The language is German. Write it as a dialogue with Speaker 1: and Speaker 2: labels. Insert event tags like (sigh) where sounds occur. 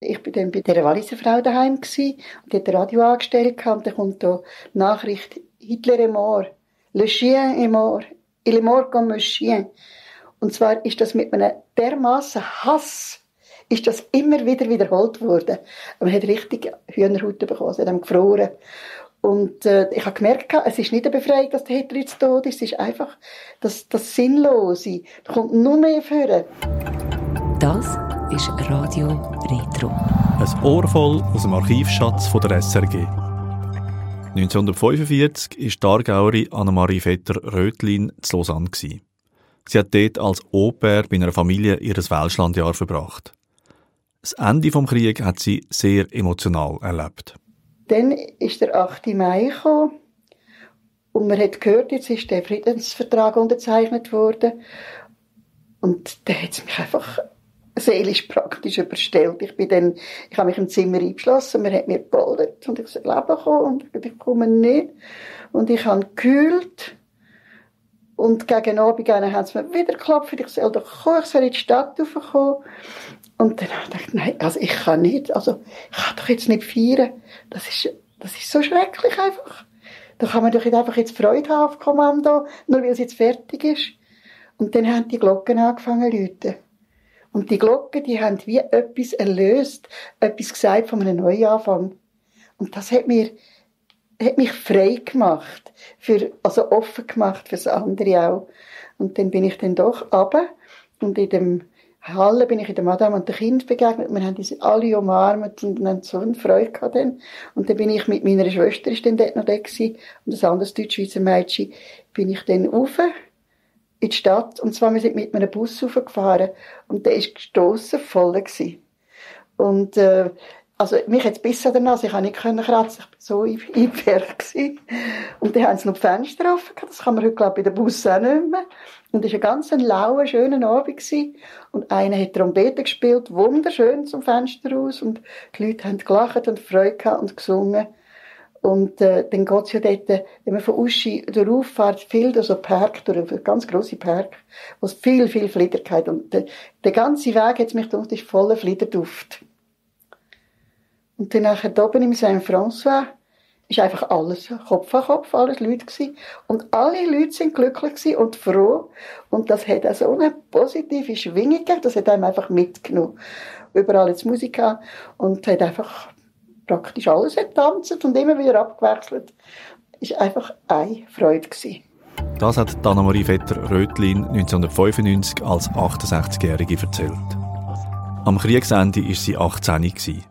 Speaker 1: Ich bin dann bei dieser Walliser Frau daheim und die hat Radio angestellt und dann kommt da Nachricht Hitler est mort, le chien est mort, il est mort comme un chien. Und zwar ist das mit einem dermaßen Hass ist das immer wieder wiederholt worden. Man hat richtig Hühnerhaut bekommen, sie haben gefroren. Und äh, ich habe gemerkt, es ist nicht eine Befreiung, dass der Hitler jetzt tot ist, es ist einfach das, das Sinnlose. Da kommt nur mehr vor.
Speaker 2: Das ist Radio Retro.
Speaker 3: Ein Ohr voll aus dem Archivschatz von der SRG. 1945 war die Aargauerin Annemarie Vetter-Rötlin zu Lausanne. Sie hat dort als Au-pair bei einer Familie ihr Welschlandjahr verbracht. Das Ende des Krieges hat sie sehr emotional erlebt.
Speaker 1: Dann ist der 8. Mai gekommen und man hat gehört, jetzt ist der Friedensvertrag unterzeichnet worden. Und da hat es mich einfach seelisch praktisch überstellt. Ich bin dann, ich habe mich im Zimmer eingeschlossen, man hat mir geboldet und ich soll leben kommen und ich komme nicht. Und ich habe gekühlt. Und gegen Abend haben sie mir wieder geklopft, ich soll doch kommen, ich soll in die Stadt raufkommen. Und dann habe ich gedacht, nein, also ich kann nicht, also ich kann doch jetzt nicht feiern. Das ist, das ist so schrecklich einfach. Da kann man doch nicht einfach jetzt Freude haben auf Kommando, nur weil es jetzt fertig ist. Und dann haben die Glocken angefangen zu läuten. Und die Glocken, die haben wie etwas erlöst, etwas gesagt von einem Neuanfang. Und das hat mir, hat mich frei gemacht, für, also offen gemacht fürs andere auch. Und dann bin ich dann doch runter und in dem Halle bin ich in der Madame und dem Kind begegnet. Wir haben uns alle umarmt und haben so eine Freude gehabt dann. Und dann bin ich mit meiner Schwester, ist dann dort noch da gewesen, und ein anderes Deutsch-Schweizer Mädchen, bin ich dann rauf in die Stadt. Und zwar, wir sind mit einem Bus raufgefahren. Und der ist gestossen voll gewesen. Und, äh, also, mich hat es bis an der Nase, ich konnte nicht kratzen, ich war so eingepfercht (laughs) Und dann haben sie noch die Fenster offen gehabt, das kann man heute, glaube ich, bei den Bus auch nicht mehr. Und es war ein ganz lauer, schöner Abend. Gewesen. Und einer hat Trompete gespielt, wunderschön zum Fenster raus. Und die Leute haben gelacht und Freude gehabt und gesungen. Und äh, dann geht's ja dort, wenn man von Uschi durchfährt, viel durch so Park, durch einen ganz grossen Park, wo es viel, viel Flieder hat. Und der, der ganze Weg, jetzt mich gedacht, ist voller Fliederduft. Und dann nachher oben im Saint-François, ist einfach alles Kopf an Kopf, alles Leute gewesen. Und alle Leute sind glücklich gewesen und froh. Und das hat auch so eine positive Schwingung gegeben. Das hat einem einfach mitgenommen. Überall jetzt Musik an und hat einfach praktisch alles getanzt und immer wieder abgewechselt. Ist einfach eine Freude gewesen.
Speaker 3: Das hat Anna-Marie Vetter-Rötlin 1995 als 68-Jährige erzählt. Am Kriegsende war sie 18 gewesen.